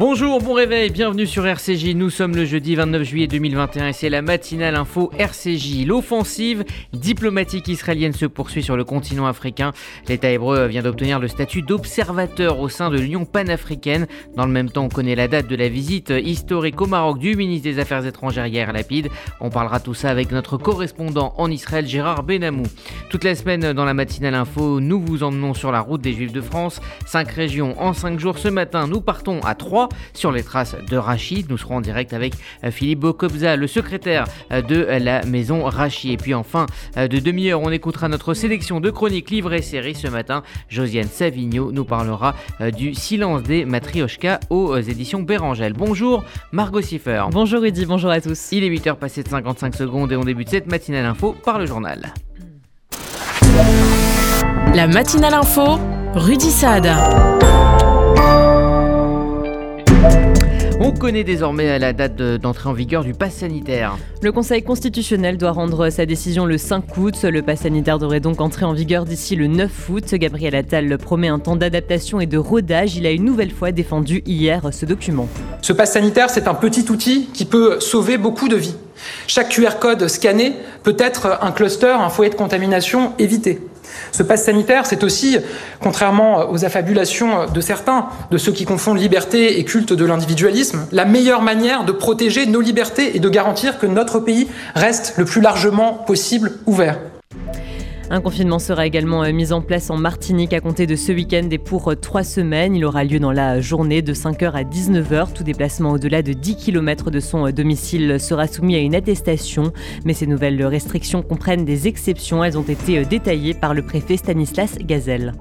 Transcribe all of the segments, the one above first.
Bonjour, bon réveil, bienvenue sur RCJ. Nous sommes le jeudi 29 juillet 2021 et c'est la matinale info RCJ. L'offensive diplomatique israélienne se poursuit sur le continent africain. L'État hébreu vient d'obtenir le statut d'observateur au sein de l'Union panafricaine. Dans le même temps, on connaît la date de la visite historique au Maroc du ministre des Affaires étrangères hier Lapide. On parlera tout ça avec notre correspondant en Israël, Gérard Benamou. Toute la semaine dans la matinale info, nous vous emmenons sur la route des Juifs de France. Cinq régions en cinq jours. Ce matin, nous partons à Troyes sur les traces de Rachid. Nous serons en direct avec euh, Philippe Bokobza, le secrétaire euh, de la maison Rachid. Et puis enfin, euh, de demi-heure, on écoutera notre sélection de chroniques livres et séries ce matin. Josiane Savigno nous parlera du silence des matrioshkas aux éditions Bérangel. Bonjour Margot Siffer. Bonjour Rudy, bonjour à tous. Il est 8h passé de 55 secondes et on débute cette matinale info par le journal. La matinale info, Rudy Saad. Connaît désormais la date d'entrée en vigueur du pass sanitaire. Le Conseil constitutionnel doit rendre sa décision le 5 août. Le pass sanitaire devrait donc entrer en vigueur d'ici le 9 août. Gabriel Attal promet un temps d'adaptation et de rodage. Il a une nouvelle fois défendu hier ce document. Ce pass sanitaire, c'est un petit outil qui peut sauver beaucoup de vies. Chaque QR code scanné peut être un cluster, un foyer de contamination évité. Ce passe sanitaire, c'est aussi, contrairement aux affabulations de certains, de ceux qui confondent liberté et culte de l'individualisme, la meilleure manière de protéger nos libertés et de garantir que notre pays reste le plus largement possible ouvert. Un confinement sera également euh, mis en place en Martinique à compter de ce week-end et pour euh, trois semaines. Il aura lieu dans la journée de 5h à 19h. Tout déplacement au-delà de 10 km de son euh, domicile sera soumis à une attestation. Mais ces nouvelles restrictions comprennent des exceptions. Elles ont été détaillées par le préfet Stanislas Gazelle.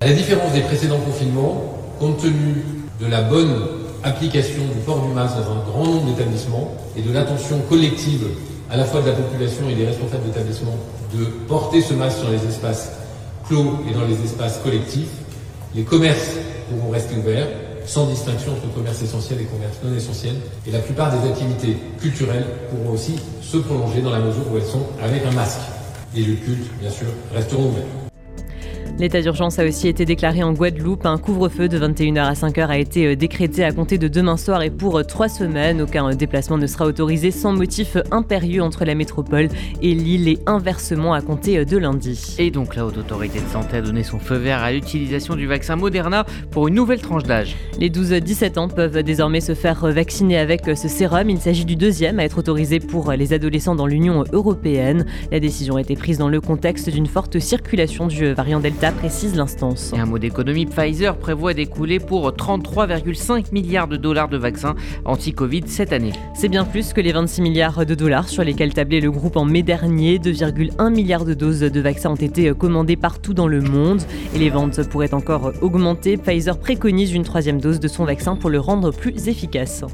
À la différence des précédents confinements, compte tenu de la bonne application du port du masque dans un grand nombre d'établissements et de l'attention collective à la fois de la population et des responsables d'établissement de porter ce masque sur les espaces clos et dans les espaces collectifs. Les commerces pourront rester ouverts sans distinction entre commerce essentiel et commerce non essentiel. Et la plupart des activités culturelles pourront aussi se prolonger dans la mesure où elles sont avec un masque. Les lieux cultes, bien sûr, resteront ouverts. L'état d'urgence a aussi été déclaré en Guadeloupe. Un couvre-feu de 21h à 5h a été euh, décrété à compter de demain soir et pour euh, trois semaines. Aucun euh, déplacement ne sera autorisé sans motif impérieux entre la métropole et l'île et inversement à compter de lundi. Et donc la Haute Autorité de Santé a donné son feu vert à l'utilisation du vaccin Moderna pour une nouvelle tranche d'âge. Les 12-17 ans peuvent désormais se faire vacciner avec ce sérum. Il s'agit du deuxième à être autorisé pour les adolescents dans l'Union européenne. La décision a été prise dans le contexte d'une forte circulation du variant Delta précise l'instance. Et un mot d'économie, Pfizer prévoit d'écouler pour 33,5 milliards de dollars de vaccins anti-Covid cette année. C'est bien plus que les 26 milliards de dollars sur lesquels tablait le groupe en mai dernier. 2,1 milliards de doses de vaccins ont été commandées partout dans le monde et les ventes pourraient encore augmenter. Pfizer préconise une troisième dose de son vaccin pour le rendre plus efficace.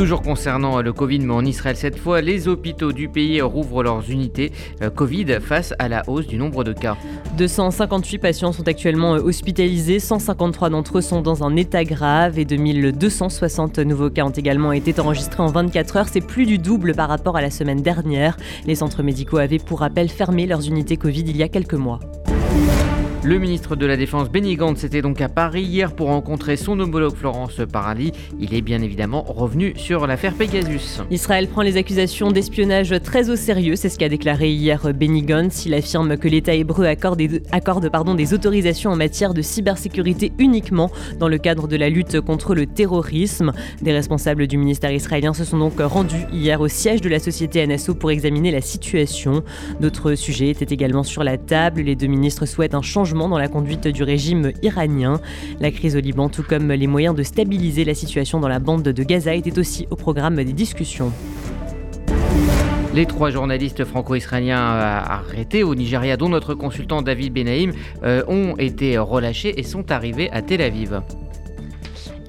Toujours concernant le Covid, mais en Israël cette fois, les hôpitaux du pays rouvrent leurs unités euh, Covid face à la hausse du nombre de cas. 258 patients sont actuellement hospitalisés, 153 d'entre eux sont dans un état grave et 2260 nouveaux cas ont également été enregistrés en 24 heures. C'est plus du double par rapport à la semaine dernière. Les centres médicaux avaient pour rappel fermé leurs unités Covid il y a quelques mois. Le ministre de la Défense Benny Gantz était donc à Paris hier pour rencontrer son homologue Florence Parly. Il est bien évidemment revenu sur l'affaire Pegasus. Israël prend les accusations d'espionnage très au sérieux, c'est ce qu'a déclaré hier Benny Gantz. Il affirme que l'État hébreu accorde, pardon, des autorisations en matière de cybersécurité uniquement dans le cadre de la lutte contre le terrorisme. Des responsables du ministère israélien se sont donc rendus hier au siège de la société NSO pour examiner la situation. D'autres sujets étaient également sur la table. Les deux ministres souhaitent un changement dans la conduite du régime iranien. La crise au Liban, tout comme les moyens de stabiliser la situation dans la bande de Gaza, était aussi au programme des discussions. Les trois journalistes franco-israéliens euh, arrêtés au Nigeria, dont notre consultant David Benaïm, euh, ont été relâchés et sont arrivés à Tel Aviv.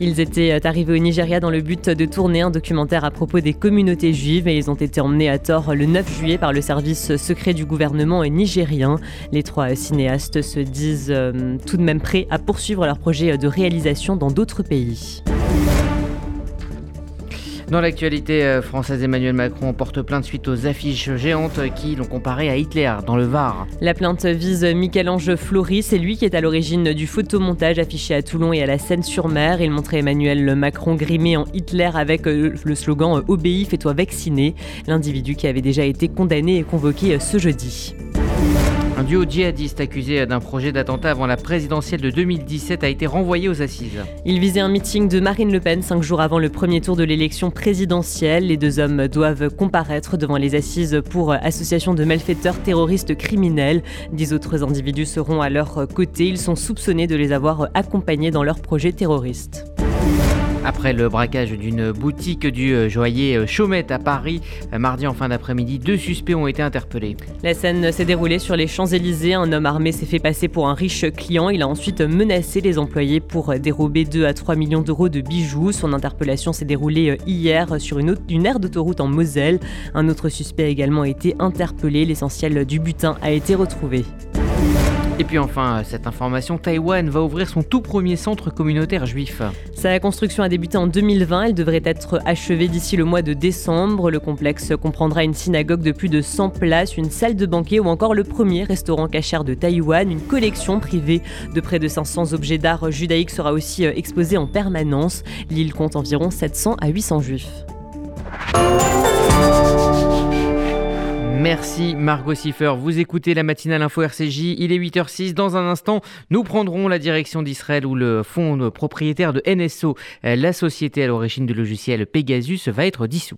Ils étaient euh, arrivés au Nigeria dans le but de tourner un documentaire à propos des communautés juives et ils ont été emmenés à tort le 9 juillet par le service secret du gouvernement nigérien. Les trois cinéastes se disent euh, tout de même prêts à poursuivre leur projet de réalisation dans d'autres pays. Dans l'actualité euh, française, Emmanuel Macron porte plainte suite aux affiches géantes qui l'ont comparé à Hitler dans le Var. La plainte vise Michel-Ange Floris, c'est lui qui est à l'origine du photomontage affiché à Toulon et à la Seine-sur-Mer. Il montrait Emmanuel Macron grimé en Hitler avec euh, le slogan euh, Obéis, fais-toi vacciner. L'individu qui avait déjà été condamné et convoqué ce jeudi. Duo djihadiste accusé d'un projet d'attentat avant la présidentielle de 2017 a été renvoyé aux assises. Il visait un meeting de Marine Le Pen cinq jours avant le premier tour de l'élection présidentielle. Les deux hommes doivent comparaître devant les assises pour association de malfaiteurs terroristes criminels. Dix autres individus seront à leur côté. Ils sont soupçonnés de les avoir accompagnés dans leur projet terroriste. Après le braquage d'une boutique du euh, joaillier euh, Chaumette à Paris, euh, mardi en fin d'après-midi, deux suspects ont été interpellés. La scène s'est déroulée sur les Champs-Élysées. Un homme armé s'est fait passer pour un riche client. Il a ensuite menacé les employés pour dérober 2 à 3 millions d'euros de bijoux. Son interpellation s'est déroulée hier sur une, une aire d'autoroute en Moselle. Un autre suspect a également été interpellé. L'essentiel du butin a été retrouvé. Et puis enfin, cette information, Taïwan va ouvrir son tout premier centre communautaire juif. Sa construction a débuté en 2020, elle devrait être achevée d'ici le mois de décembre. Le complexe comprendra une synagogue de plus de 100 places, une salle de banquet ou encore le premier restaurant cachère de Taïwan. Une collection privée de près de 500 objets d'art judaïque sera aussi euh, exposée en permanence. L'île compte environ 700 à 800 juifs. Merci Margot Siffer. Vous écoutez la matinale info RCJ. Il est 8h06. Dans un instant, nous prendrons la direction d'Israël où le fonds propriétaire de NSO, la société à l'origine du logiciel Pegasus, va être dissous.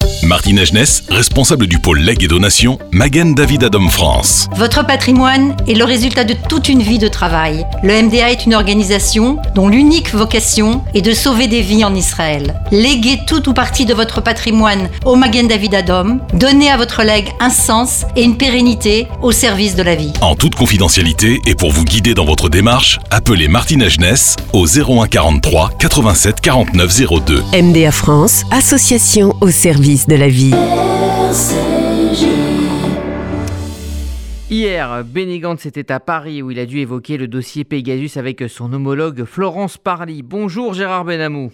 Martine Agenès, responsable du pôle legs et donation, Magen David Adom France. Votre patrimoine est le résultat de toute une vie de travail. Le MDA est une organisation dont l'unique vocation est de sauver des vies en Israël. Léguez tout ou partie de votre patrimoine au Magen David Adom. Donnez à votre legs un sens et une pérennité au service de la vie. En toute confidentialité et pour vous guider dans votre démarche, appelez Martine Agenès au 01 43 87 49 02. MDA France, association au service de la vie. Hier, Benny Gantz était à Paris où il a dû évoquer le dossier Pegasus avec son homologue Florence Parly. Bonjour Gérard Benamou.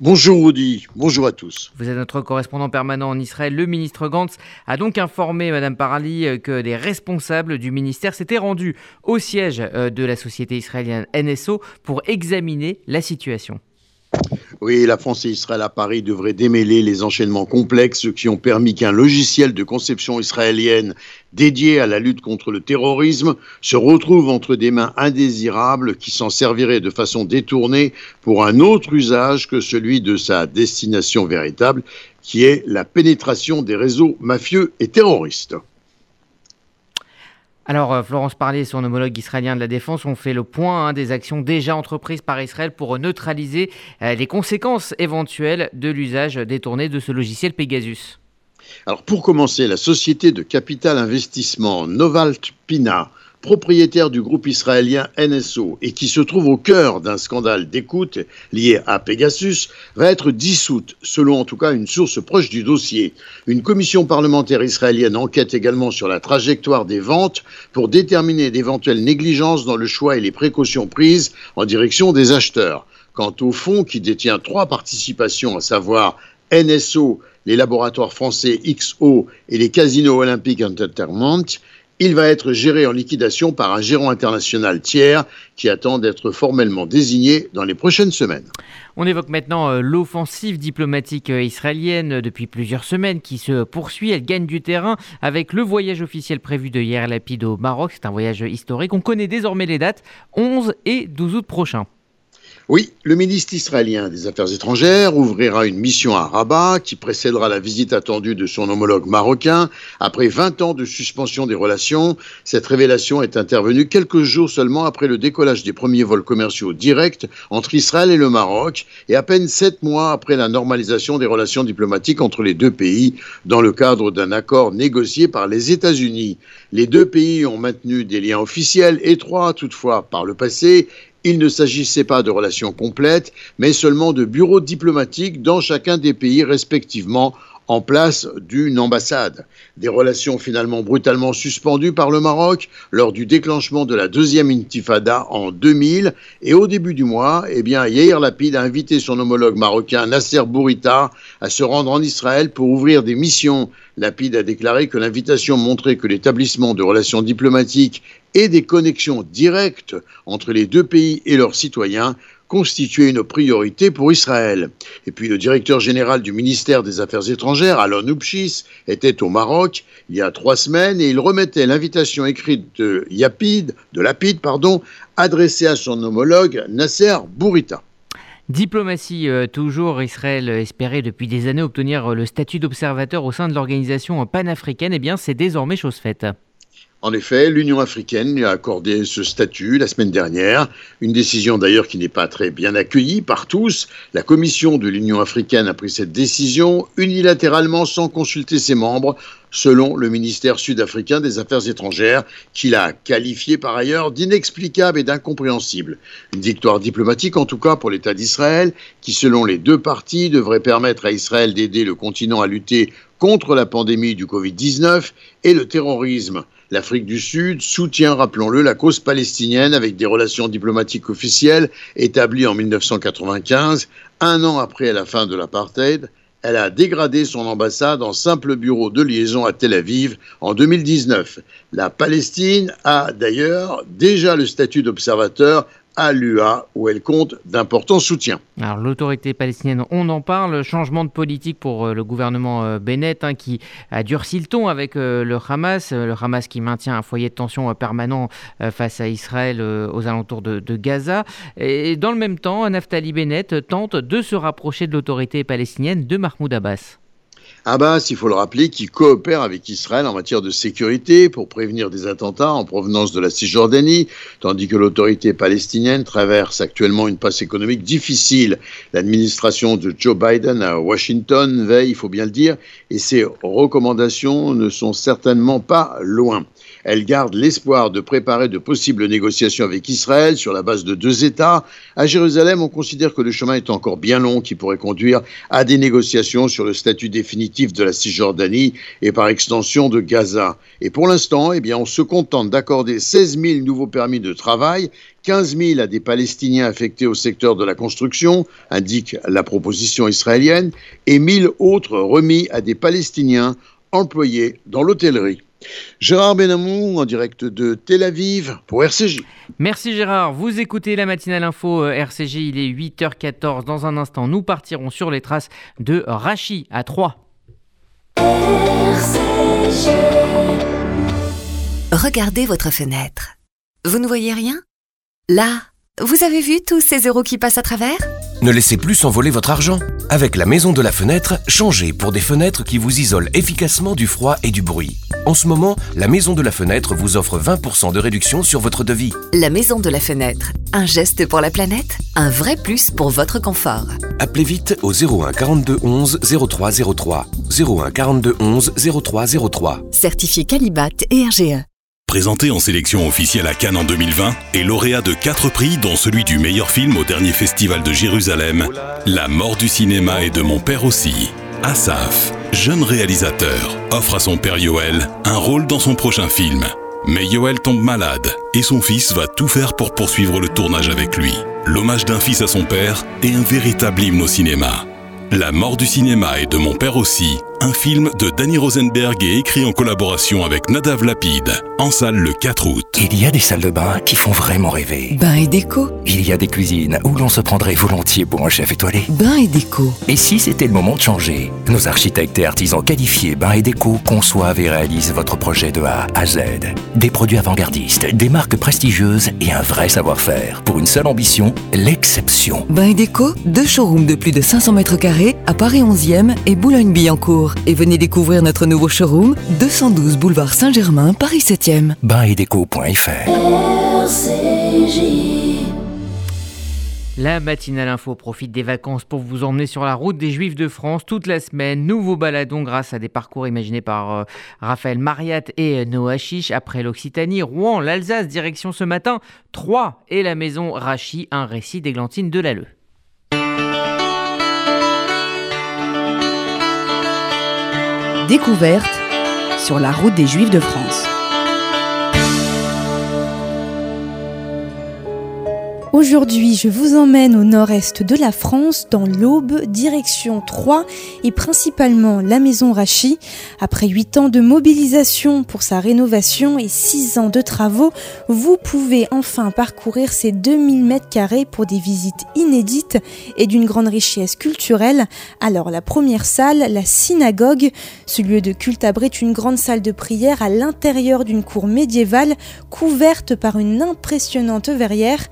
Bonjour Rudy, bonjour à tous. Vous êtes notre correspondant permanent en Israël. Le ministre Gantz a donc informé Madame Parly que des responsables du ministère s'étaient rendus au siège euh, de la société israélienne NSO pour examiner la situation. Oui, la France et Israël à Paris devraient démêler les enchaînements complexes qui ont permis qu'un logiciel de conception israélienne dédié à la lutte contre le terrorisme se retrouve entre des mains indésirables qui s'en serviraient de façon détournée pour un autre usage que celui de sa destination véritable, qui est la pénétration des réseaux mafieux et terroristes. Alors, euh, Florence Parly et son homologue israélien de la Défense ont fait le point hein, des actions déjà entreprises par Israël pour neutraliser euh, les conséquences éventuelles de l'usage détourné de ce logiciel Pegasus. Alors, pour commencer, la société de capital investissement Novalt Pina propriétaire du groupe israélien NSO et qui se trouve au cœur d'un scandale d'écoute lié à Pegasus, va être dissoute, selon en tout cas une source proche du dossier. Une commission parlementaire israélienne enquête également sur la trajectoire des ventes pour déterminer d'éventuelles négligences dans le choix et les précautions prises en direction des acheteurs. Quant au fonds qui détient trois participations, à savoir NSO, les laboratoires français XO et les casinos olympiques Entertainment, il va être géré en liquidation par un gérant international tiers qui attend d'être formellement désigné dans les prochaines semaines. On évoque maintenant euh, l'offensive diplomatique euh, israélienne depuis plusieurs semaines qui se poursuit. Elle gagne du terrain avec le voyage officiel prévu de Yair Lapid au Maroc. C'est un voyage historique. On connaît désormais les dates 11 et 12 août prochains. Oui, le ministre israélien des Affaires étrangères ouvrira une mission à Rabat qui précédera la visite attendue de son homologue marocain. Après 20 ans de suspension des relations, cette révélation est intervenue quelques jours seulement après le décollage des premiers vols commerciaux directs entre Israël et le Maroc et à peine sept mois après la normalisation des relations diplomatiques entre les deux pays dans le cadre d'un accord négocié par les États-Unis. Les deux pays ont maintenu des liens officiels étroits toutefois par le passé il ne s'agissait pas de relations complètes, mais seulement de bureaux diplomatiques dans chacun des pays respectivement en place d'une ambassade. Des relations finalement brutalement suspendues par le Maroc lors du déclenchement de la deuxième intifada en 2000. Et au début du mois, eh bien, Yair Lapid a invité son homologue marocain Nasser Bourita à se rendre en Israël pour ouvrir des missions. Lapid a déclaré que l'invitation montrait que l'établissement de relations diplomatiques et des connexions directes entre les deux pays et leurs citoyens constituait une priorité pour Israël. Et puis le directeur général du ministère des Affaires étrangères, Alon Upchis, était au Maroc il y a trois semaines et il remettait l'invitation écrite de Yapid, de Lapid, pardon, adressée à son homologue Nasser Bourita. Diplomatie euh, toujours, Israël espérait depuis des années obtenir le statut d'observateur au sein de l'organisation panafricaine, et eh bien c'est désormais chose faite. En effet, l'Union africaine lui a accordé ce statut la semaine dernière, une décision d'ailleurs qui n'est pas très bien accueillie par tous. La Commission de l'Union africaine a pris cette décision unilatéralement sans consulter ses membres, selon le ministère sud-africain des Affaires étrangères, qui l'a qualifié par ailleurs d'inexplicable et d'incompréhensible. Une victoire diplomatique en tout cas pour l'État d'Israël, qui selon les deux parties devrait permettre à Israël d'aider le continent à lutter contre la pandémie du Covid-19 et le terrorisme. L'Afrique du Sud soutient, rappelons-le, la cause palestinienne avec des relations diplomatiques officielles établies en 1995, un an après la fin de l'apartheid. Elle a dégradé son ambassade en simple bureau de liaison à Tel Aviv en 2019. La Palestine a d'ailleurs déjà le statut d'observateur à l'UA où elle compte d'importants soutiens. Alors l'autorité palestinienne, on en parle, changement de politique pour euh, le gouvernement euh, Bennett hein, qui a durci le ton avec euh, le Hamas, le Hamas qui maintient un foyer de tension permanent face à Israël aux alentours de, de, Gaza. Et dans le même temps, Naftali Bennett tente de se rapprocher de l'autorité palestinienne de Mahmoud Abbas. Abbas, il faut le rappeler, qui coopère avec Israël en matière de sécurité pour prévenir des attentats en provenance de la Cisjordanie, tandis que l'autorité palestinienne traverse actuellement une passe économique difficile. L'administration de Joe Biden à Washington veille, il faut bien le dire, et ses recommandations ne sont certainement pas loin. Elle garde l'espoir de préparer de possibles négociations avec Israël sur la base de deux États. À Jérusalem, on considère que le chemin est encore bien long qui pourrait conduire à des négociations sur le statut définitif de la Cisjordanie et par extension de Gaza. Et pour l'instant, eh bien, on se contente d'accorder 16 000 nouveaux permis de travail 15 000 à des Palestiniens affectés au secteur de la construction, indique la proposition israélienne, et 1000 autres remis à des Palestiniens employés dans l'hôtellerie. Gérard Benamou en direct de Tel Aviv pour RCJ. Merci Gérard, vous écoutez la matinale info euh, RCJ, il est 8h14. Dans un instant, nous partirons sur les traces de Rachi à 3. Regardez votre fenêtre. Vous ne voyez rien? Là, vous avez vu tous ces euros qui passent à travers? Ne laissez plus s'envoler votre argent. Avec la maison de la fenêtre, changez pour des fenêtres qui vous isolent efficacement du froid et du bruit. En ce moment, la maison de la fenêtre vous offre 20% de réduction sur votre devis. La maison de la fenêtre, un geste pour la planète, un vrai plus pour votre confort. Appelez vite au 01 42 11 0303. 01 42 11 0303. Certifié Calibat et RGE. Présenté en sélection officielle à Cannes en 2020 et lauréat de 4 prix dont celui du meilleur film au dernier festival de Jérusalem, La mort du cinéma et de mon père aussi. Asaf, jeune réalisateur, offre à son père Yoel un rôle dans son prochain film. Mais Yoel tombe malade et son fils va tout faire pour poursuivre le tournage avec lui. L'hommage d'un fils à son père est un véritable hymne au cinéma. La mort du cinéma et de mon père aussi, un film de Danny Rosenberg et écrit en collaboration avec Nadav Lapide, en salle le 4 août. Il y a des salles de bain qui font vraiment rêver. Bain et déco. Il y a des cuisines où l'on se prendrait volontiers pour un chef étoilé. Bain et déco. Et si c'était le moment de changer Nos architectes et artisans qualifiés Bain et déco conçoivent et réalisent votre projet de A à Z. Des produits avant-gardistes, des marques prestigieuses et un vrai savoir-faire. Pour une seule ambition, l'exception. Bain et déco, deux showrooms de plus de 500 mètres carrés à Paris 11e et Boulogne-Billancourt. Et venez découvrir notre nouveau showroom, 212 boulevard Saint-Germain, Paris 7e. Bain-et-déco.fr La matinale info profite des vacances pour vous emmener sur la route des Juifs de France toute la semaine. Nouveau baladons grâce à des parcours imaginés par euh, Raphaël Mariat et Noah Chiche. Après l'Occitanie, Rouen, l'Alsace, direction ce matin, Troyes et la maison Rachi, un récit d'Églantine Delalleux. Découverte sur la route des Juifs de France. Aujourd'hui, je vous emmène au nord-est de la France, dans l'Aube, direction Troyes et principalement la maison Rachis. Après 8 ans de mobilisation pour sa rénovation et 6 ans de travaux, vous pouvez enfin parcourir ces 2000 mètres carrés pour des visites inédites et d'une grande richesse culturelle. Alors, la première salle, la synagogue, ce lieu de culte abrite une grande salle de prière à l'intérieur d'une cour médiévale couverte par une impressionnante verrière.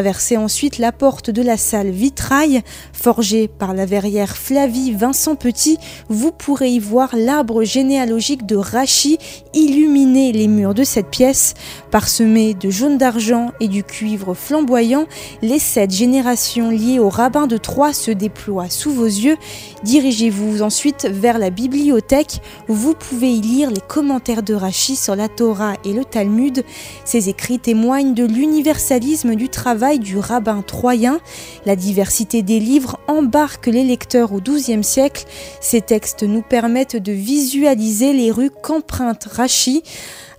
Traversez ensuite la porte de la salle vitrail, forgée par la verrière Flavie Vincent Petit. Vous pourrez y voir l'arbre généalogique de Rachi illuminer les murs de cette pièce. Parsemé de jaune d'argent et du cuivre flamboyant, les sept générations liées au rabbin de Troyes se déploient sous vos yeux. Dirigez-vous ensuite vers la bibliothèque. Vous pouvez y lire les commentaires de Rachi sur la Torah et le Talmud. Ces écrits témoignent de l'universalisme du travail du rabbin troyen. La diversité des livres embarque les lecteurs au XIIe siècle. Ces textes nous permettent de visualiser les rues qu'emprunte Rachi.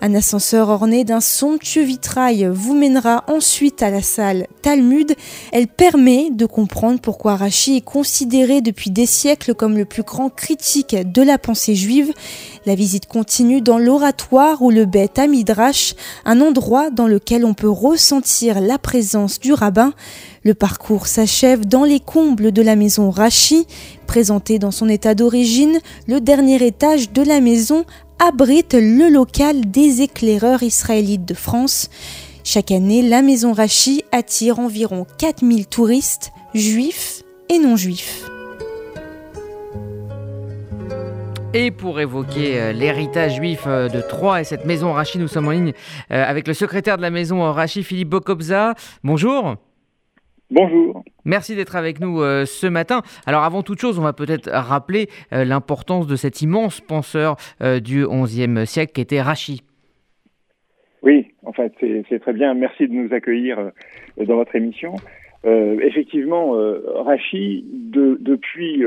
Un ascenseur orné d'un somptueux vitrail vous mènera ensuite à la salle Talmud. Elle permet de comprendre pourquoi Rachi est considéré depuis des siècles comme le plus grand critique de la pensée juive. La visite continue dans l'oratoire ou le Beth Amidrash, un endroit dans lequel on peut ressentir la présence du rabbin. Le parcours s'achève dans les combles de la maison Rachi. Présenté dans son état d'origine, le dernier étage de la maison abrite le local des éclaireurs israélites de France. Chaque année, la maison Rachi attire environ 4000 touristes, juifs et non juifs. Et pour évoquer euh, l'héritage juif euh, de Troyes et cette maison Rachi, nous sommes en ligne euh, avec le secrétaire de la maison Rachi, Philippe Bokobza. Bonjour. Bonjour. Merci d'être avec nous ce matin. Alors avant toute chose, on va peut-être rappeler l'importance de cet immense penseur du XIe siècle qui était Rachi. Oui, en fait, c'est très bien. Merci de nous accueillir dans votre émission. effectivement, Rachi, de, depuis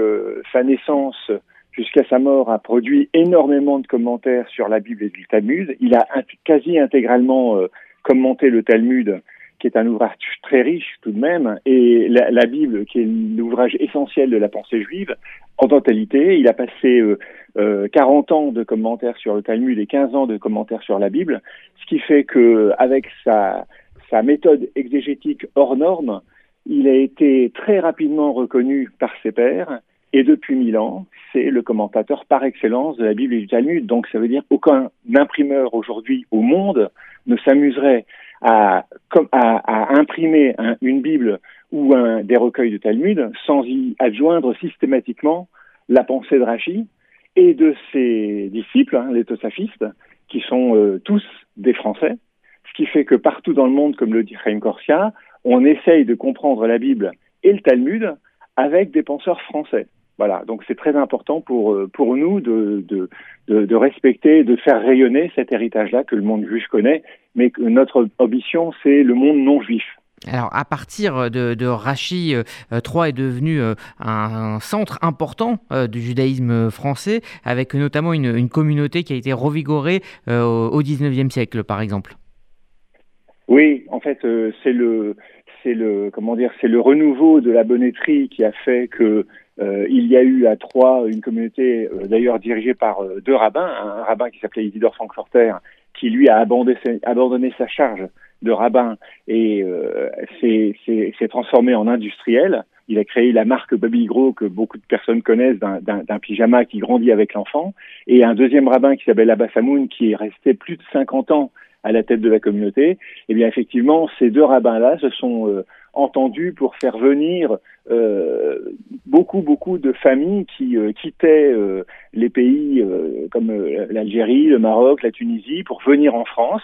sa naissance jusqu'à sa mort, a produit énormément de commentaires sur la Bible et le Talmud. Il a quasi intégralement euh, commenté le Talmud, qui est un ouvrage très riche tout de même, et la, Bible, qui est l'ouvrage essentiel de la pensée juive, en totalité. Il a passé euh, euh, 40 ans de commentaires sur le Talmud et 15 ans de commentaires sur la Bible, ce qui fait que avec sa, sa méthode exégétique hors norme, il a été très rapidement reconnu par ses pairs et depuis mille ans, c'est le commentateur par excellence de la Bible et du Talmud. Donc ça veut dire qu'aucun imprimeur aujourd'hui au monde ne s'amuserait à, imprimer une Bible ou des recueils de Talmud sans y adjoindre systématiquement la pensée de Rachi et de ses disciples, hein, les tosafistes, qui sont euh, tous des Français, ce qui fait que partout dans le monde, comme le dit Chaim Corsia, on essaye de comprendre la Bible et le Talmud avec des penseurs français. Voilà, donc c'est très important pour, pour nous de, de, de, de respecter, de faire rayonner cet héritage-là que le monde juif connaît, mais que notre ambition, c'est le monde non juif. Alors, à partir de, de Rachi, euh, Troyes est devenu euh, un, centre important euh, du judaïsme français, avec notamment une, une, communauté qui a été revigorée au XIXe siècle, par exemple. Oui, en fait, c'est le, c'est le, comment dire, c'est le renouveau de la bonneterie qui a fait que il y a eu à Troyes une communauté, d'ailleurs dirigée par deux rabbins, un rabbin qui s'appelait Isidore Frankfurter, qui lui a abandonné, sa charge de rabbin et euh, s'est transformé en industriel. Il a créé la marque Baby Gros que beaucoup de personnes connaissent d'un pyjama qui grandit avec l'enfant. Et un deuxième rabbin qui s'appelle Abba Samoun qui est resté plus de 50 ans à la tête de la communauté. Et eh bien effectivement, ces deux rabbins-là se sont euh, entendus pour faire venir euh, beaucoup, beaucoup de familles qui euh, quittaient euh, les pays euh, comme l'Algérie, le Maroc, la Tunisie pour venir en France.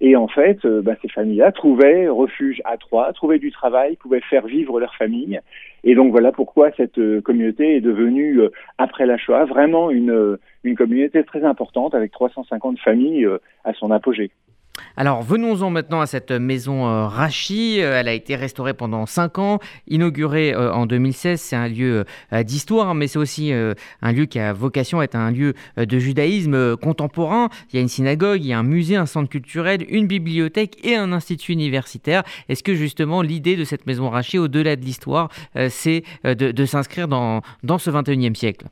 Et en fait, bah, ces familles-là trouvaient refuge à Troyes, trouvaient du travail, pouvaient faire vivre leur famille. Et donc voilà pourquoi cette communauté est devenue, après la Shoah, vraiment une, une communauté très importante avec 350 familles à son apogée. Alors venons-en maintenant à cette maison euh, Rachi. Euh, elle a été restaurée pendant 5 ans, inaugurée euh, en 2016. C'est un lieu d'histoire, mais c'est aussi un lieu qui a vocation à être un lieu de judaïsme contemporain. Il y a une synagogue, il y a un musée, un centre culturel, une bibliothèque et un institut universitaire. Est-ce que justement l'idée de cette maison Rachi, au-delà de l'histoire, c'est de, s'inscrire dans, dans ce 21e siècle?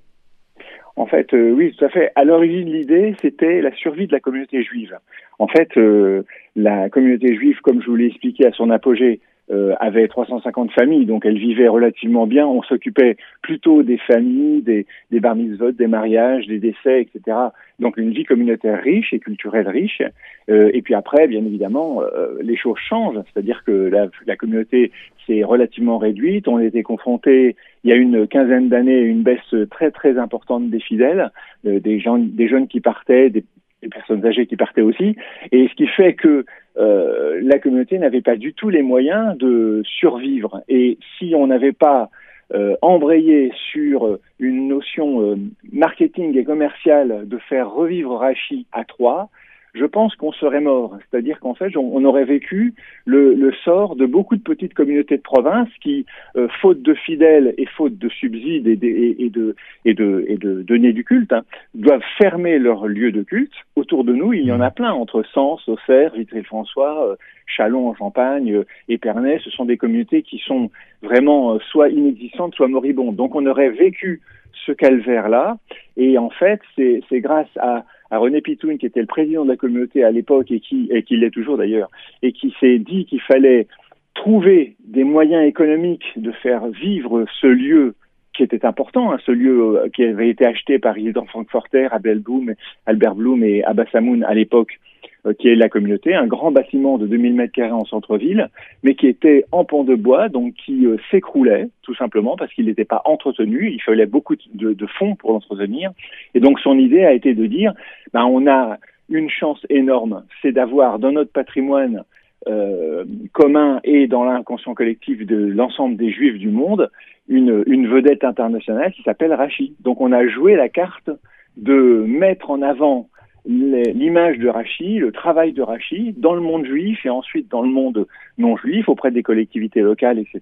En fait, oui, tout à fait. À l'origine, l'idée, c'était la survie de la communauté juive. En fait, euh, la communauté juive, comme je vous l'ai expliqué à son apogée, euh, avait 350 familles, donc elle vivait relativement bien. On s'occupait plutôt des familles, des, des bar mitzvot, des mariages, des décès, etc. Donc une vie communautaire riche et culturelle riche. Euh, et puis après, bien évidemment, euh, les choses changent, c'est-à-dire que la, communauté s'est relativement réduite. On était confronté, il y a une quinzaine d'années, à une baisse très très importante des fidèles, euh, des jeunes qui partaient, des des personnes âgées qui partaient aussi, et ce qui fait que euh, la communauté n'avait pas du tout les moyens de survivre. Et si on n'avait pas euh, embrayé sur une notion euh, marketing et commerciale de faire revivre Rachi à Troyes, je pense qu'on serait mort. C'est-à-dire qu'en fait, on, aurait vécu le, le, sort de beaucoup de petites communautés de province qui, euh, faute de fidèles et faute de subsides et, et, et de, et, de, et de donner du culte, hein, doivent fermer leur lieu de culte. Autour de nous, il y en a plein, entre Sens, Auxerre, Vitry-le-François, euh, Chalon en Champagne, euh, Épernay. Ce sont des communautés qui sont vraiment soit inexistantes, soit moribondes. Donc on aurait vécu ce calvaire-là. Et en fait, c'est grâce à à René Pitoun, qui était le président de la communauté à l'époque et qui, et qui l'est toujours d'ailleurs, et qui s'est dit qu'il fallait trouver des moyens économiques de faire vivre ce lieu qui était important, hein, ce lieu euh, qui avait été acheté par Isidore Frankfurter, Abel Blum, Albert Blum et Abbas Samoun à l'époque euh, qui est la communauté, un grand bâtiment de 2000 mètres carrés en centre-ville, mais qui était en pont de bois, donc qui euh, s'écroulait tout simplement parce qu'il n'était pas entretenu. Il fallait beaucoup de, de fonds pour l'entretenir. Et donc son idée a été de dire, ben, on a une chance énorme, c'est d'avoir dans notre patrimoine euh, commun et dans l'inconscient collectif de l'ensemble des juifs du monde une, une vedette internationale qui s'appelle Rachi. Donc on a joué la carte de mettre en avant l'image de Rachi, le travail de Rachi dans le monde juif et ensuite dans le monde non juif auprès des collectivités locales, etc.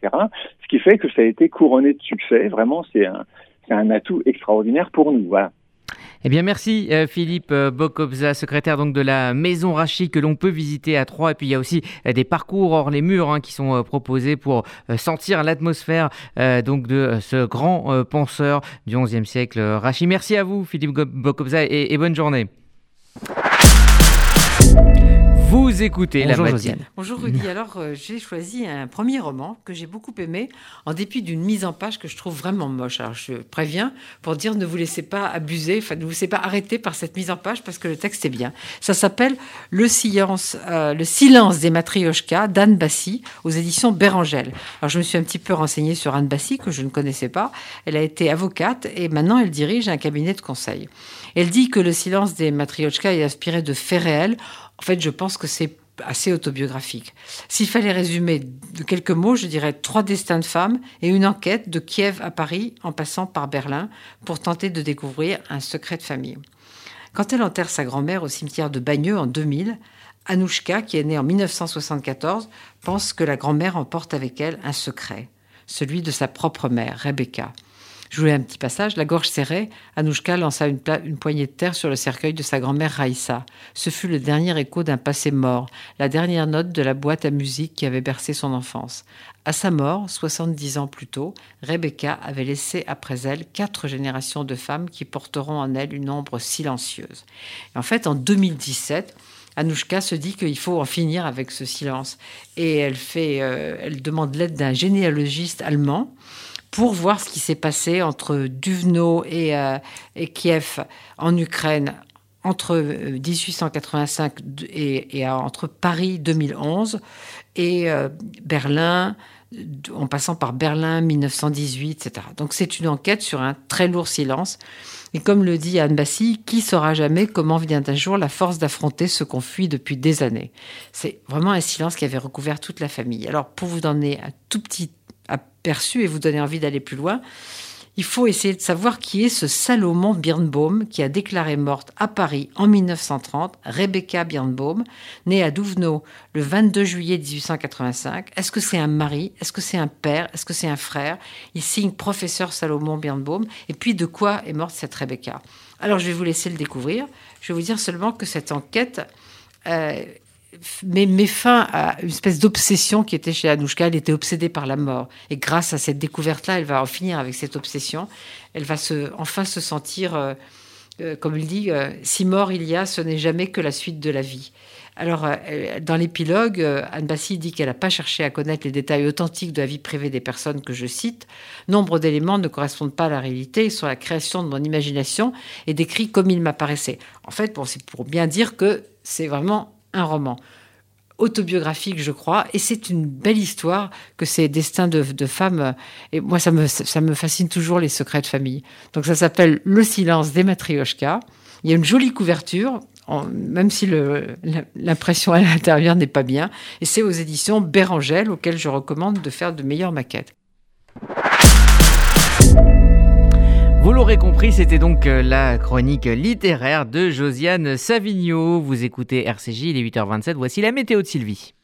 Ce qui fait que ça a été couronné de succès. Vraiment, c'est un, un atout extraordinaire pour nous. Voilà. Eh bien, merci euh, Philippe euh, Bokobza, secrétaire donc de la Maison Rachi que l'on peut visiter à Troyes. Et puis il y a aussi euh, des parcours hors les murs hein, qui sont proposés pour sentir l'atmosphère donc de ce grand penseur du XIe siècle, Rachi. Merci à vous Philippe Bokobza et bonne journée. Vous écoutez Bonjour la matinale. Bonjour Rudy. Alors, euh, j'ai choisi un premier roman que j'ai beaucoup aimé, en dépit d'une mise en page que je trouve vraiment moche. Alors, je préviens pour dire ne vous laissez pas abuser, enfin, ne vous laissez pas arrêter par cette mise en page parce que le texte est bien. Ça s'appelle Le silence, euh, le silence des matrioshkas d'Anne Bassi aux éditions Bérangel. Alors, je me suis un petit peu renseignée sur Anne Bassi que je ne connaissais pas. Elle a été avocate et maintenant elle dirige un cabinet de conseil. Elle dit que le silence des matrioshkas est inspiré de faits réels. En fait, je pense que c'est assez autobiographique. S'il fallait résumer de quelques mots, je dirais trois destins de femmes et une enquête de Kiev à Paris en passant par Berlin pour tenter de découvrir un secret de famille. Quand elle enterre sa grand-mère au cimetière de Bagneux en 2000, Anouchka, qui est née en 1974, pense que la grand-mère emporte avec elle un secret, celui de sa propre mère, Rebecca. Je voulais un petit passage. La gorge serrée, Anouchka lança une, poignée de terre sur le cercueil de sa grand-mère Raïssa. Ce fut le dernier écho d'un passé mort, la dernière note de la boîte à musique qui avait bercé son enfance. À sa mort, 70 ans plus tôt, Rebecca avait laissé après elle quatre générations de femmes qui porteront en elle une ombre silencieuse. en fait, en 2017, Anouchka se dit qu'il faut en finir avec ce silence. Et elle, euh, elle demande l'aide d'un généalogiste allemand pour voir ce qui s'est passé entre Duvno et, euh, Kiev en Ukraine entre 1885 euh, et, et entre Paris 2011 et euh, Berlin en passant par Berlin 1918, etc. Donc c'est une enquête sur un très lourd silence. Et comme le dit Anne Bassi, qui saura jamais comment vient un jour la force d'affronter ce qu'on fuit depuis des années? C'est vraiment un silence qui avait recouvert toute la famille. Alors pour vous donner un tout petit aperçu et vous donner envie d'aller plus loin, il faut essayer de savoir qui est ce Salomon Birnbaum qui a déclaré morte à Paris en 1930 Rebecca Birnbaum, née à Douvenot le 22 juillet 1885. Est-ce que c'est un mari? Est-ce que c'est un père? Est-ce que c'est un frère? Il signe professeur Salomon Birnbaum. Et puis de quoi est morte cette Rebecca? Alors je vais vous laisser le découvrir. Je vais vous dire seulement que cette enquête euh, met, fin à une espèce d'obsession qui était chez Anouchka. Elle était obsédée par la mort. Et grâce à cette découverte-là, elle va en finir avec cette obsession. Elle va enfin se sentir, euh, euh, comme il dit, euh, si mort il y a, ce n'est jamais que la suite de la vie. Alors, dans l'épilogue, Anne Bassi dit qu'elle n'a pas cherché à connaître les détails authentiques de la vie privée des personnes que je cite. Nombre d'éléments ne correspondent pas à la réalité, ils sont la création de mon imagination et décrits comme ils m'apparaissaient. En fait, c'est pour bien dire que c'est vraiment un roman autobiographique, je crois, et c'est une belle histoire que ces destins de, femmes. Et moi, ça me, ça me fascine toujours les secrets de famille. Donc, ça s'appelle Le silence des matrioshkas. Il y a une jolie couverture, même si l'impression à l'intérieur n'est pas bien. Et c'est aux éditions Bérangel, auxquelles je recommande de faire de meilleures maquettes. Vous l'aurez compris, c'était donc euh, la chronique littéraire de Josiane Savigno. Vous écoutez RCJ, il est 8h27. Voici la météo de Sylvie.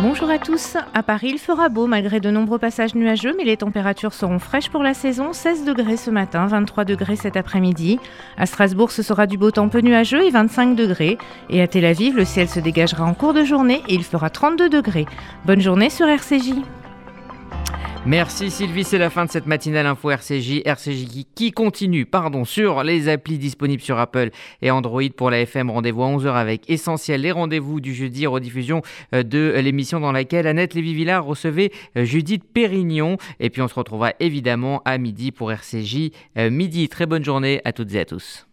Bonjour à tous. À Paris, il fera beau malgré de nombreux passages nuageux, mais les températures seront fraîches pour la saison. 16 degrés ce matin, 23 degrés cet après-midi. À Strasbourg, ce sera du beau temps peu nuageux et 25 degrés. Et à Tel Aviv, le ciel se dégagera en cours de journée et il fera 32 degrés. Bonne journée sur RCJ. Merci Sylvie, c'est la fin de cette matinale info RCJ, RCJ qui continue pardon, sur les applis disponibles sur Apple et Android pour la FM. Rendez-vous à 11h avec Essentiel, les rendez-vous du jeudi, rediffusion euh, de l'émission dans laquelle Annette Lévy-Villard recevait euh, Judith Pérignon. Et puis on se retrouvera évidemment à midi pour RCJ euh, midi. Très bonne journée à toutes et à tous.